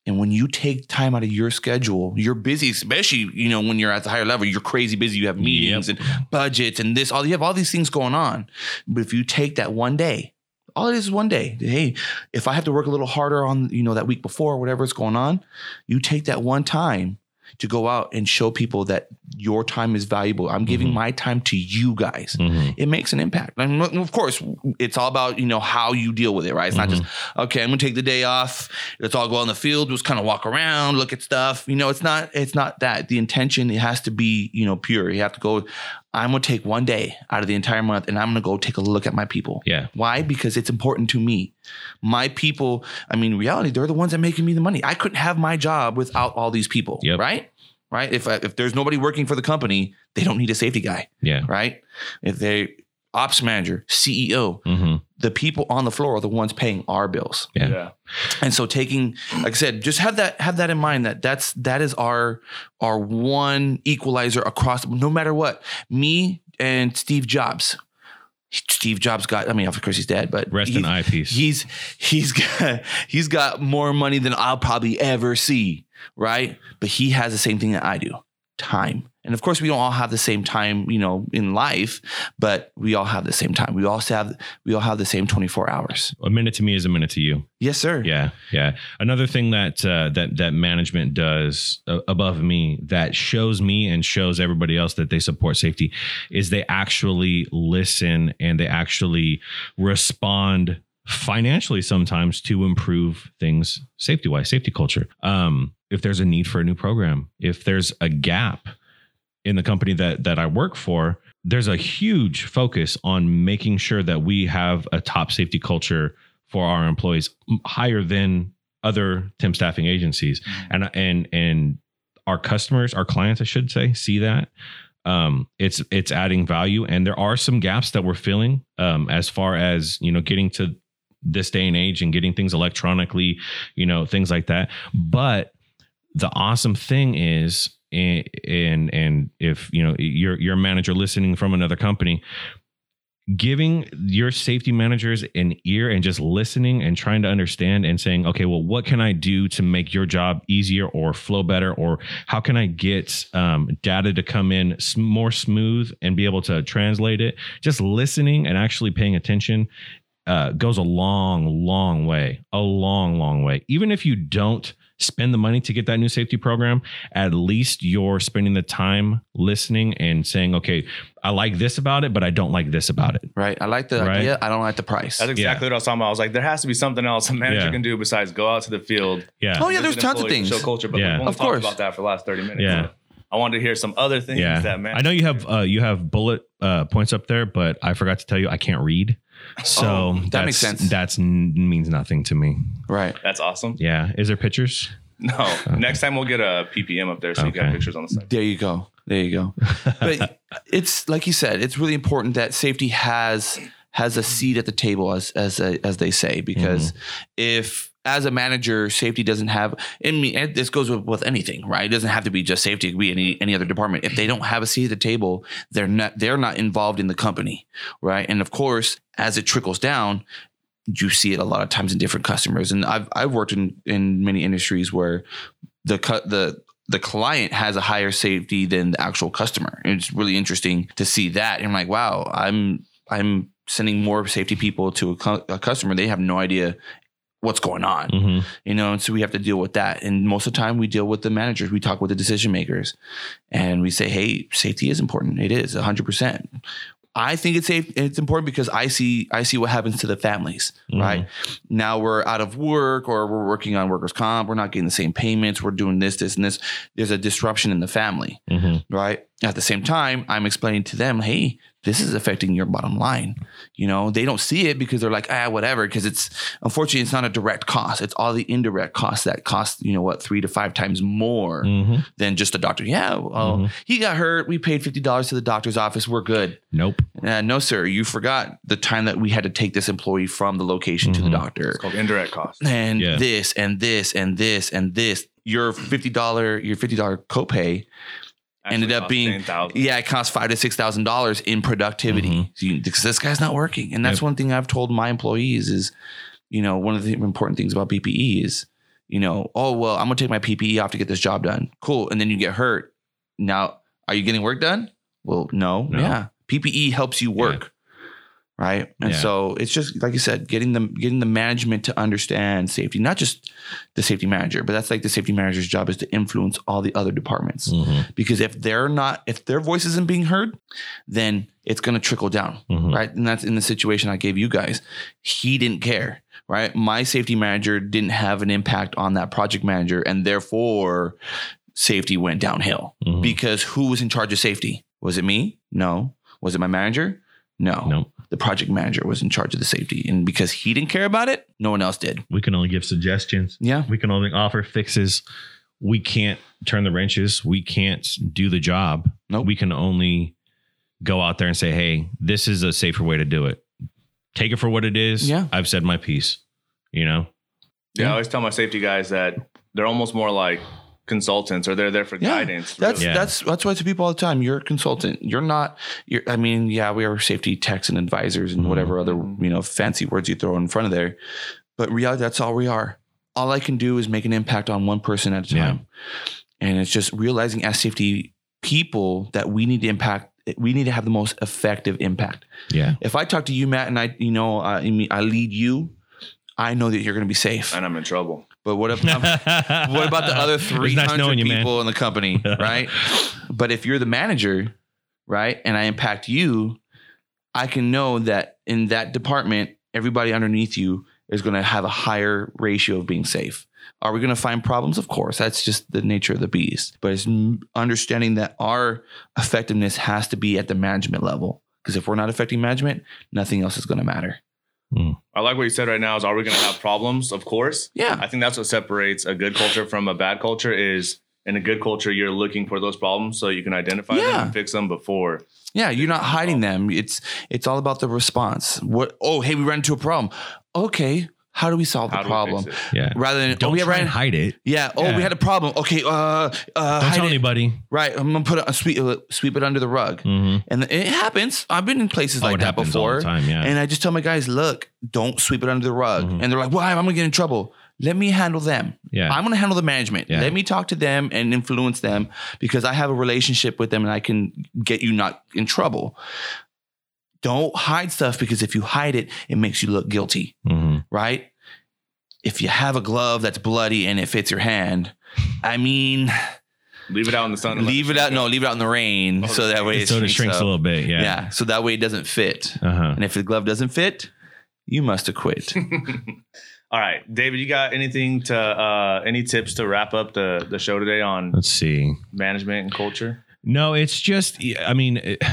And when you take time out of your schedule, you're busy, especially, you know, when you're at the higher level, you're crazy busy. You have meetings and budgets and this, all you have all these things going on. But if you take that one day, all it is is one day. Hey, if I have to work a little harder on, you know, that week before, whatever is going on, you take that one time to go out and show people that your time is valuable. I'm giving Mhm. my time to you guys. Mhm. It makes an impact. And of course, it's all about, you know, how you deal with it, right? It's not just, okay, I'm gonna take the day off. Let's all go out in the field, just kind of walk around, look at stuff. You know, it's not, it's not that. The intention, it has to be, you know, pure. You have to go, I'm gonna take one day out of the entire month and I'm gonna go take a look at my people. Yeah. Why? Because it's important to me. My people, I mean, reality, they're the ones that are making me the money. I couldn't have my job without all these people, Yep. right? Right? If if there's nobody working for the company, they don't need a safety guy, Yeah. right? If they ops manager, CEO, hmm the people on the floor are the ones paying our bills. Yeah. Yeah. And so taking, like I said, just have that have that in mind that that's that is our our one equalizer across no matter what. Me and Steve Jobs. Steve Jobs got, I mean, of course he's dead, but Rest in eye peace. He's he's got he's got more money than I'll probably ever see, right? But he has the same thing that I do, time. And of course, we don't all have the same time, you know, in life, but we all have the same time. We also have we all have the same twenty four hours. a minute to me is a minute to you. Yes, sir. Yeah, yeah. Another thing that uh, that that management does uh, above me that shows me and shows everybody else that they support safety is they actually listen and they actually respond financially sometimes to improve things safety wise, safety culture. Um, if there's a need for a new program, if there's a gap in the company that that I work for, there's a huge focus on making sure that we have a top safety culture for our employees higher than other temp staffing agencies. And and and our customers our clients i should say see that. Um it's it's adding value. And there are some gaps that we're filling um as far as you know getting to this day and age and getting things electronically you know things like that. But the awesome thing is and and and if you know you're you're a manager listening from another company giving your safety managers an ear and just listening and trying to understand and saying okay well what can i do to make your job easier or flow better? Or how can i get um, data to come in more smooth and be able to translate it? Just listening and actually paying attention uh, goes a long long way a long long way. Even if you don't spend the money to get that new safety program at least you're spending the time listening and saying okay i like this about it but i don't like this about it Right. I like the Right. idea. I don't like the price. That's exactly what I was talking about. I was like, there has to be something else a manager Yeah. can do besides go out to the field. yeah Oh, yeah, there's tons of things. Show culture, but Yeah. we've only Of talked course. about that for the last 30 minutes. Yeah. So I wanted to hear some other things yeah that man. i know you have uh, you have bullet uh, points up there but i forgot to tell you i can't read so Oh, that that's, makes sense. That n- means nothing to me right. That's awesome. yeah is there pictures No, next time we'll get a PPM up there so you got pictures on the side. There you go. There you go. But it's like you said, it's really important that safety has has a seat at the table, as as as they say, because mm-hmm. if as a manager, safety doesn't have. I mean, this goes with, with anything, right? It doesn't have to be just safety; it could be any any other department. If they don't have a seat at the table, they're not they're not involved in the company, right? And of course, as it trickles down, you see it a lot of times in different customers. And I've I've worked in in many industries where the cut the the client has a higher safety than the actual customer. It's really interesting to see that. And I'm like, wow, I'm I'm sending more safety people to a, cu- a customer. They have no idea what's going on, Mhm. you know. And so we have to deal with that. And most of the time, we deal with the managers. We talk with the decision makers, and we say, hey, safety is important. It is 100. percent I think it's safe. It's important because I see I see what happens to the families. Mhm. Right now, we're out of work or we're working on workers' comp. We're not getting the same payments. We're doing this, this, and this. There's a disruption in the family. Mhm. Right. At the same time, I'm explaining to them, hey, this is affecting your bottom line. You know, they don't see it because they're like, ah, whatever. Because it's unfortunately, it's not a direct cost. It's all the indirect costs that cost, you know, what, three to five times more Mhm. than just a doctor. Yeah, well, Mhm. he got hurt. We paid fifty dollars to the doctor's office. We're good. nope Uh, no, sir, you forgot the time that we had to take this employee from the location to the Mhm. doctor, It's called indirect cost. and Yeah. this and this and this and this. Your fifty dollar, your fifty dollar copay ended up being 10,000. yeah, it costs five to six thousand dollars in productivity Mhm. So because this guy's not working, and that's Yep. one thing I've told my employees is, you know, one of the important things about PPE is you know, oh well, I'm gonna take my PPE off to get this job done. Cool. And then you get hurt. Now, are you getting work done? Well, no. No. Yeah. PPE helps you work. Right. And Yeah. so it's just like you said, getting the getting the management to understand safety, not just the safety manager, but that's like the safety manager's job is to influence all the other departments. Mhm. Because if they're not, if their voice isn't being heard, then it's going to trickle down Mhm. right? And that's in the situation I gave you guys. He didn't care, right? My safety manager didn't have an impact on that project manager, and therefore safety went downhill Mhm. because who was in charge of safety? Was it me? No. Was it my manager? No. No. The project manager was in charge of the safety, and because he didn't care about it, no one else did. We can only give suggestions. Yeah. We can only offer fixes. We can't turn the wrenches. We can't do the job. Nope. We can only go out there and say, hey, this is a safer way to do it. Take it for what it is. Yeah. I've said my piece. You know? Yeah, Yeah. I always tell my safety guys that they're almost more like consultants or they're there for Yeah, guidance. That's really. Yeah. that's that's why I tell people all the time. You're a consultant. You're not. You're. I mean, yeah, we are safety techs and advisors and Mhm. whatever other you know fancy words you throw in front of there. But reality, that's all we are. All I can do is make an impact on one person at a Yeah. time, and it's just realizing as safety people that we need to impact. We need to have the most effective impact. Yeah. If I talk to you, Matt, and I, you know, uh, I lead you, I know that you're going to be safe. and I'm in trouble. But what if um, what about the other 300 nice knowing you, man. people in the company, right? but if you're the manager, right, and I impact you, I can know that in that department, everybody underneath you is going to have a higher ratio of being safe. Are we going to find problems? Of course, that's just the nature of the beast. But it's understanding that our effectiveness has to be at the management level. Because if we're not affecting management, nothing else is going to matter. Hmm. I like what you said right now is are we going to have problems? Of course. Yeah. I think that's what separates a good culture from a bad culture is in a good culture, you're looking for those problems so you can identify them and fix them before. Yeah, you're not hiding them. It's it's all about the response. What? Oh, hey, we ran into a problem. Okay, how do we solve How the do problem? we fix it? Yeah. Rather than Don't oh, we try ran. and hide it. Yeah. Oh, Yeah. we had a problem. Okay. Uh, uh, Don't hide tell it. anybody. Right. I'm gonna put it, uh, sweep uh, sweep it under the rug. Mhm. And it happens. I've been in places Oh, like it that happens all before. the time. Yeah. And I just tell my guys, look, don't sweep it under the rug. Mhm. And they're like, why? I'm gonna get in trouble. Let me handle them. yeah. I'm going to handle the management. Yeah. Let me talk to them and influence them because I have a relationship with them and I can get you not in trouble. Don't hide stuff because if you hide it, it makes you look guilty, Mhm. right? If you have a glove that's bloody and it fits your hand, I mean, Leave it out in the sun. leave it out. No, leave it out in the rain Oh, so that way it so it shrinks, shrinks up. a little bit. Yeah. Yeah. so that way it doesn't fit. Uh-huh. And if the glove doesn't fit, you must have quit. All right, David, you got anything to uh any tips to wrap up the the show today on Let's see. management and culture? No, it's just, I mean, it-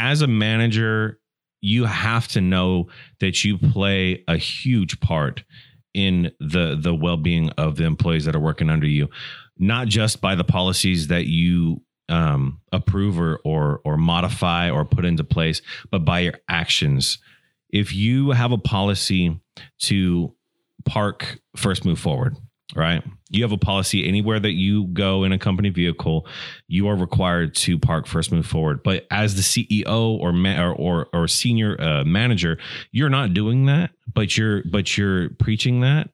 as a manager, you have to know that you play a huge part in the the well-being of the employees that are working under you, not just by the policies that you um, approve or, or or modify or put into place, but by your actions. If you have a policy to park first, move forward, right? You have a policy anywhere that you go in a company vehicle, you are required to park first, move forward. But as the CEO or ma- or, or or senior uh, manager, you're not doing that, but you're but you're preaching that.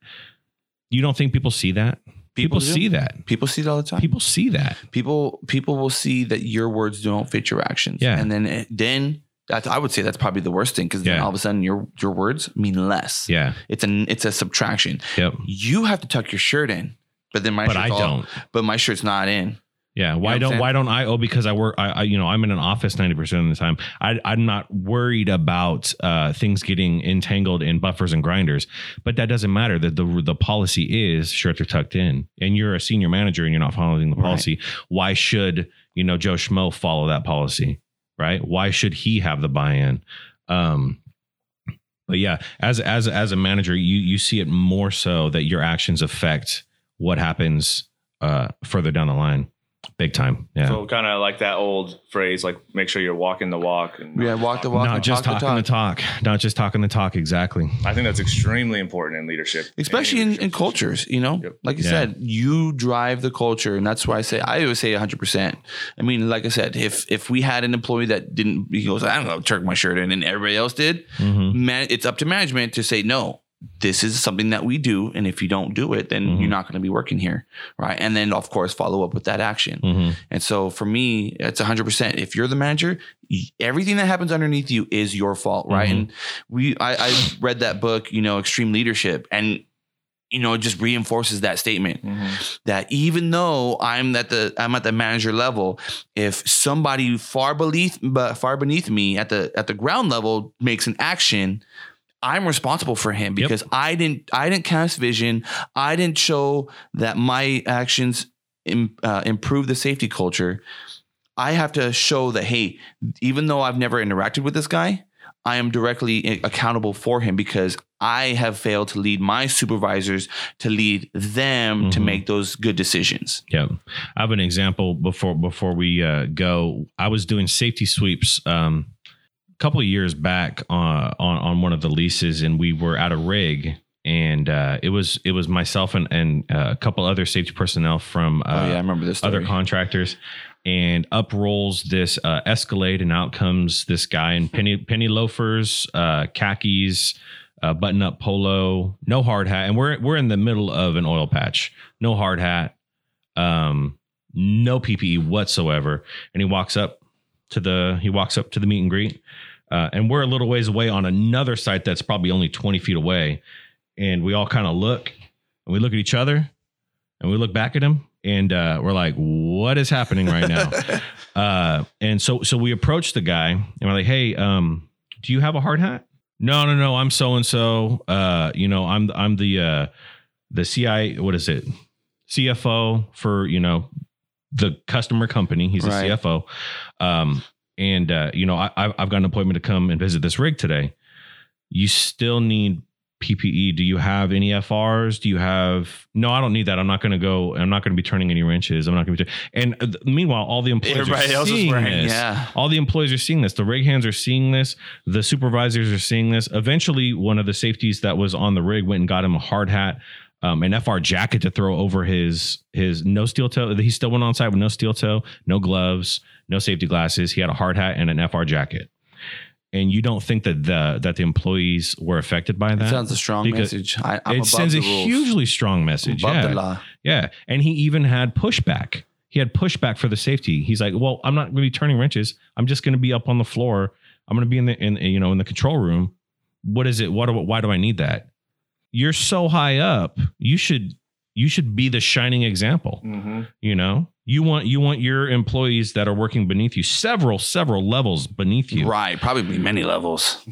You don't think people see that? People, do. see that. People see it all the time. People see that. people people will see that your words don't fit your actions. Yeah. and then then that's, I would say that's probably the worst thing because then Yeah. all of a sudden your your words mean less. Yeah. it's an it's a subtraction. Yep. You have to tuck your shirt in, but then my But shirt's I all- don't. But my shirt's not in. Yeah. Why what I'm don't? Why don't I? Oh, because I work. I, I you know I'm in an office ninety percent of the time. I, I'm not worried about uh, things getting entangled in buffers and grinders. But that doesn't matter. That the the policy is shirts are tucked in, and you're a senior manager and you're not following the Right. policy. Why should you know Joe Schmo follow that policy? Right? Why should he have the buy-in? Um, but yeah, as as as a manager, you you see it more so that your actions affect what happens uh, further down the line, big time. Yeah, So kind of like that old phrase, like make sure you're walking the walk. And Yeah, walk the walk. not and just talk the talking talk. the talk, not just talking the talk. Exactly. I think that's extremely important in leadership, especially Any in, in cultures you know Yep. like you Yeah. said you drive the culture and that's why i say i always say 100% i mean like i said if if we had an employee that didn't he goes i don't know tuck my shirt in and everybody else did Mhm. man it's up to management to say no this is something that we do. And if you don't do it, then Mhm. you're not going to be working here. Right. And then, of course, follow up with that action. Mhm. And so for me, it's 100%. If you're the manager, everything that happens underneath you is your fault. Right. Mhm. And we, I, I read that book, you know, Extreme Leadership. And, you know, it just reinforces that statement that even though I'm at the I'm at the manager level, if somebody far beneath but far beneath me at the at the ground level makes an action, I'm responsible for him Yep. because I didn't I didn't cast vision. I didn't show that my actions Im, uh, improve the safety culture. I have to show that hey, even though I've never interacted with this guy, I am directly accountable for him because I have failed to lead my supervisors to lead them to Mhm. make those good decisions. Yeah, I have an example before before we uh, go. I was doing safety sweeps um, couple of years back on, on on one of the leases, and we were at a rig, and uh, it was it was myself and, and uh, a couple other safety personnel from uh, oh yeah, I remember this. other contractors. And up rolls this uh, Escalade, and out comes this guy in penny penny loafers, uh, khakis, uh, button up polo, no hard hat, and we're we're in the middle of an oil patch, no hard hat, um, no PPE whatsoever. And he walks up to the he walks up to the meet and greet, uh, and we're a little ways away on another site that's probably only twenty feet away, and we all kind of look, and we look at each other, and we look back at him, and uh, we're like, "What is happening right now?" uh, and so so we approach the guy, and we're like, "Hey, um, do you have a hard hat?" No, no, no. I'm so and so. Uh, you know, I'm I'm the uh, the CI. What is it? CFO for you know the customer company. He's Right. a CFO. Um, and uh, you know, I, I've got an appointment to come and visit this rig today. You still need PPE. Do you have any FRs? Do you have? No, I don't need that. I'm not going to go. I'm not going to be turning any wrenches. I'm not going to be. And uh, meanwhile, all the employees Everybody are else is seeing wearing. this. Yeah. All the employees are seeing this. The rig hands are seeing this. The supervisors are seeing this. Eventually, one of the safeties that was on the rig went and got him a hard hat, um, an FR jacket to throw over his his no steel toe. He still went on site with no steel toe, no gloves, no safety glasses. He had a hard hat and an FR jacket. And you don't think that the that the employees were affected by that? It sounds a strong message. I, I'm it sends a rules. hugely strong message. above yeah. the law. Yeah. And he even had pushback. He had pushback for the safety. He's like, well, I'm not going to be turning wrenches. I'm just going to be up on the floor. I'm going to be in the, in, you know, in the control room. What is it? What, why do I need that? You're so high up. You should, you should be the shining example. Mm-hmm. You know, you want, you want your employees that are working beneath you, several, several levels beneath you Right. Probably many levels.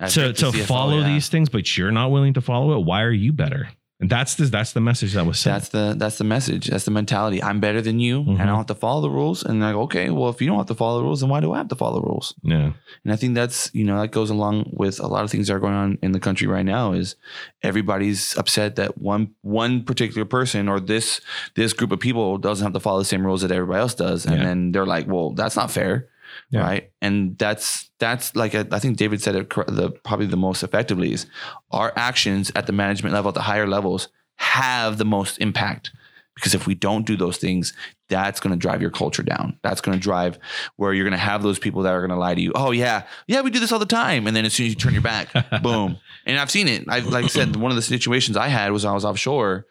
As to, to CFO, follow yeah. these things, but you're not willing to follow it. Why are you better? And that's the, that's the message that was sent. That's the that's the message. That's the mentality. I'm better than you, Mhm. and I don't have to follow the rules. And like, okay, well, if you don't have to follow the rules, then why do I have to follow the rules? yeah. And I think that's you know that goes along with a lot of things that are going on in the country right now. Is everybody's upset that one one particular person or this this group of people doesn't have to follow the same rules that everybody else does, and Yeah. then they're like, well, that's not fair. Yeah. Right. And that's that's like I I think David said it the probably the most effectively is our actions at the management level, at the higher levels, have the most impact. Because if we don't do those things, that's going to drive your culture down. That's going to drive where you're going to have those people that are going to lie to you. Oh yeah, yeah, we do this all the time. And then as soon as you turn your back, boom. And I've seen it. I like I said, one of the situations I had was I was offshore.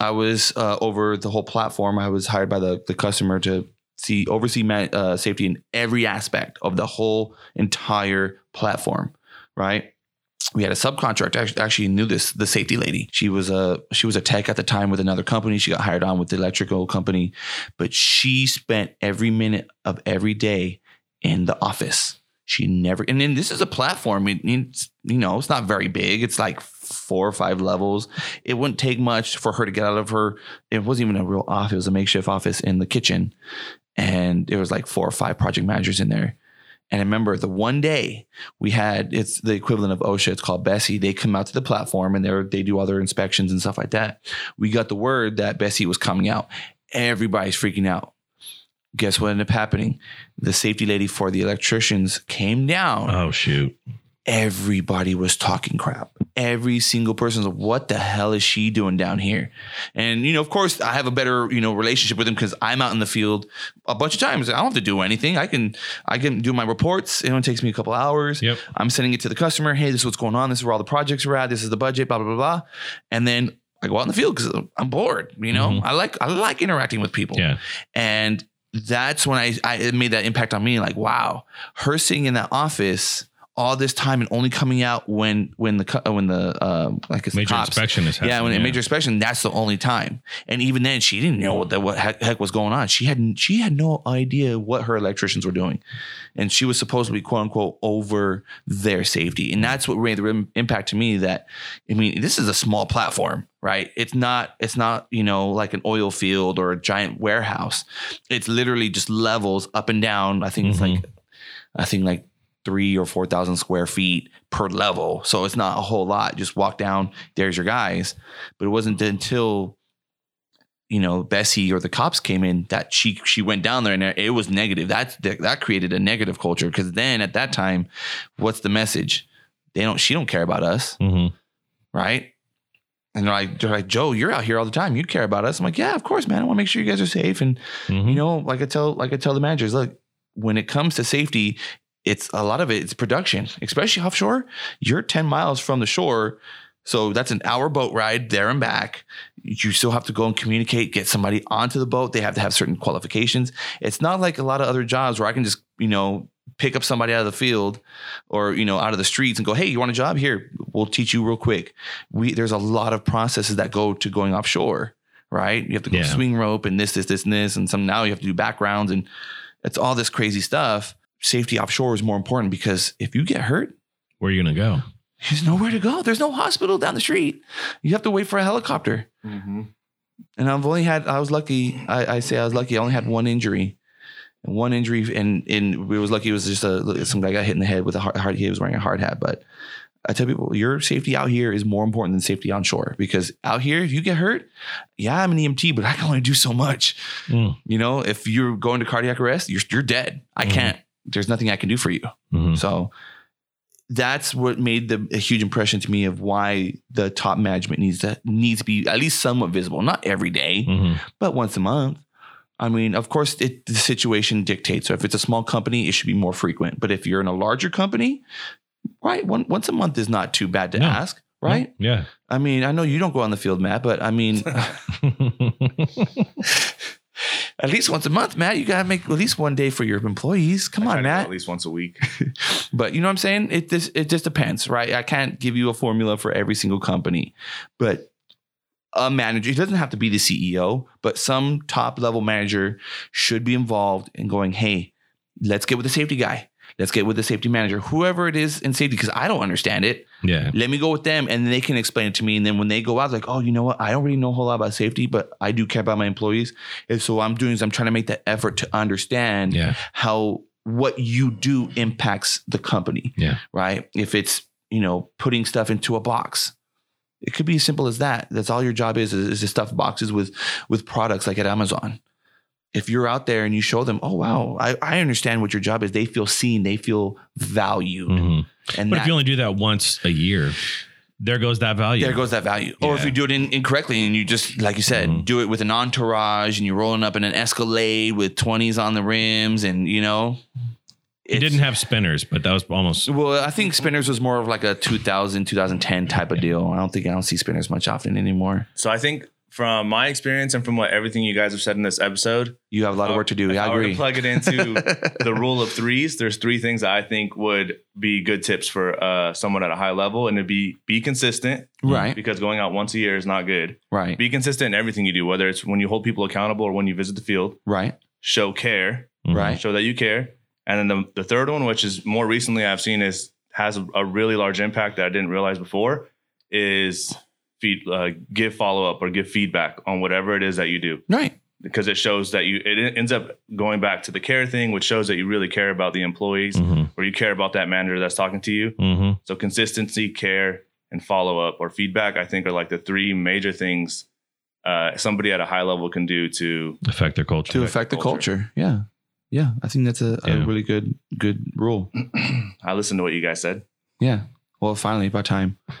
I was uh, over the whole platform. I was hired by the the customer to see oversee uh, safety in every aspect of the whole entire platform. Right. We had a subcontractor actually knew this the safety lady. She was a she was a tech at the time with another company. She got hired on with the electrical company, but she spent every minute of every day in the office. She never, and then this is a platform. It, it's, you know, it's not very big. It's like four or five levels. It wouldn't take much for her to get out of her. It wasn't even a real office. It was a makeshift office in the kitchen, and there was like four or five project managers in there. And I remember the one day we had it's the equivalent of OSHA. It's called BSEE. They come out to the platform and they they do all their inspections and stuff like that. We got the word that BSEE was coming out. Everybody's freaking out. Guess what ended up happening? The safety lady for the electricians came down Oh shoot. Everybody was talking crap. Every single person's like, what the hell is she doing down here? And, you know, of course, I have a better, you know, relationship with them because I'm out in the field a bunch of times. I don't have to do anything. I can, I can do my reports. It only takes me a couple hours. Yep. I'm sending it to the customer. Hey, this is what's going on. This is where all the projects are at. This is the budget, blah, blah, blah, blah. And then I go out in the field because I'm bored. You know, Mhm. I like, I like interacting with people. Yeah. And that's when I, I it made that impact on me. Like, wow, her sitting in that office all this time and only coming out when when the when the um like it's Major cops. inspection is happening. Yeah, when a major inspection, that's the only time. And even then, she didn't know what the what heck, heck was going on. She had she had no idea what her electricians were doing, and she was supposed to be quote unquote over their safety. And that's what made the impact to me. That I mean, this is a small platform, right? It's not it's not you know like an oil field or a giant warehouse. It's literally just levels up and down. I think it's Mhm. like I think like three or four thousand square feet per level. So it's not a whole lot. Just walk down, there's your guys. But it wasn't until you know BSEE or the cops came in that she she went down there and it was negative. That that created a negative culture because then at that time, what's the message? They don't. She don't care about us, Mhm. right? And they're like, they're like, Joe, you're out here all the time. You care about us. I'm like, yeah, of course, man. I want to make sure you guys are safe. And Mhm. you know, like I tell, like I tell the managers, look, when it comes to safety, it's a lot of it. It's production, especially offshore. You're 10 miles from the shore. So that's an hour boat ride there and back. You still have to go and communicate, get somebody onto the boat. They have to have certain qualifications. It's not like a lot of other jobs where I can just, you know, pick up somebody out of the field or, you know, out of the streets and go, hey, you want a job? Here, we'll teach you real quick. We there's a lot of processes that go to going offshore, right? You have to go Yeah. swing rope and this, this, this, and this. And some now you have to do backgrounds and it's all this crazy stuff. Safety offshore is more important because if you get hurt, Where are you gonna go? there's nowhere to go. There's no hospital down the street. You have to wait for a helicopter. Mm-hmm. And I've only had, I was lucky. I, I say I was lucky. I only had one injury. And one injury, and, and we was lucky. It was just a some guy got hit in the head with a hard, hard he was wearing a hard hat. But I tell people, your safety out here is more important than safety on shore because out here, if you get hurt, yeah, I'm an EMT, but I can only do so much. Mm. You know, if you're going to cardiac arrest, you're you're dead. I Mhm. can't. There's nothing I can do for you. Mhm. So that's what made the a huge impression to me of why the top management needs to needs to be at least somewhat visible. Not every day, Mhm. but once a month. I mean, of course, it, the situation dictates. So if it's a small company, it should be more frequent. But if you're in a larger company, right, one, once a month is not too bad to No. ask, right? Yeah. I mean, I know you don't go on the field, Matt, but I mean, at least once a month, Matt, you gotta make at least one day for your employees. Come on, Matt. At least once a week. But you know what I'm saying? It just it just depends, right? I can't give you a formula for every single company, but a manager, it doesn't have to be the CEO, but some top level manager should be involved in going, hey, let's get with the safety guy. Let's get with the safety manager, whoever it is in safety, because I don't understand it. yeah. Let me go with them and they can explain it to me. And then when they go out, like, oh, you know what? I don't really know a whole lot about safety, but I do care about my employees. And so what I'm doing is I'm trying to make that effort to understand Yeah. how what you do impacts the company. Yeah. Right. If it's, you know, putting stuff into a box, it could be as simple as that. That's all your job is, is, is to stuff boxes with with products like at Amazon. If you're out there and you show them, oh wow, I, I understand what your job is, they feel seen, they feel valued. Mhm. And But that, if you only do that once a year, there goes that value. there goes that value. Or if you do it in, incorrectly and you just, like you said, Mhm. do it with an entourage and you're rolling up in an Escalade with 20s on the rims and, you know, It didn't have spinners, but that was almost. Well, I think Spinners was more of like a 2000, 2010 type of deal. I don't think I don't see Spinners much often anymore. So I think from my experience and from what everything you guys have said in this episode, You have a lot of work to do. I to agree. plug it into the rule of threes. There's three things that I think would be good tips for uh, someone at a high level, and it'd be be consistent right, because going out once a year is not good. right, Be consistent in everything you do, whether it's when you hold people accountable or when you visit the field. right, Show care, Mhm. right. show that you care. And then the, the third one, which is more recently I've seen is has a, a really large impact that I didn't realize before, is feed uh, give follow up or give feedback on whatever it is that you do right. because it shows that you it ends up going back to the care thing, which shows that you really care about the employees Mhm. or you care about that manager that's talking to you. Mhm. So consistency, care, and follow up or feedback, I think, are like the three major things uh, somebody at a high level can do to Affect their culture. To affect the culture. Yeah, yeah. I think that's a, a really good good rule. I listened to what you guys said. Yeah. Well, finally, about time.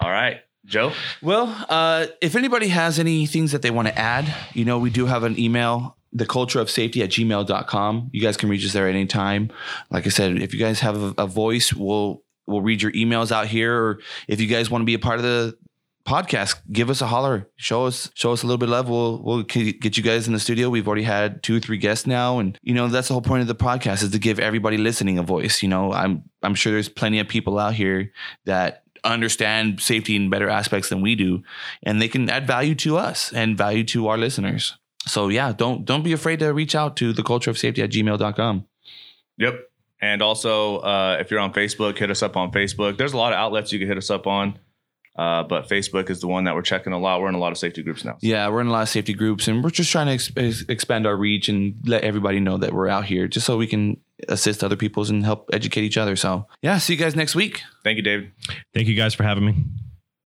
All right, Joe. Well, uh, if anybody has any things that they want to add, you know, we do have an email, the culture of safety at gmail.com. You guys can reach us there at any time. Like I said, if you guys have a, a voice, we'll we'll read your emails out here. Or if you guys want to be a part of the podcast, give us a holler. Show us show us a little bit of love. We'll we'll get you guys in the studio. We've already had two or three guests now, and you know that's the whole point of the podcast is to give everybody listening a voice. You know, I'm I'm sure there's plenty of people out here that understand safety in better aspects than we do, and they can add value to us and value to our listeners. So yeah, don't don't be afraid to reach out to the culture of safety at gmail.com. Yep. And also, uh, if you're on Facebook, hit us up on Facebook. There's a lot of outlets you can hit us up on. Uh, but Facebook is the one that we're checking a lot. We're in a lot of safety groups now. Yeah, we're in a lot of safety groups, and we're just trying to ex- expand our reach and let everybody know that we're out here, just so we can assist other people's and help educate each other. So, yeah, see you guys next week. Thank you, David. Thank you guys for having me.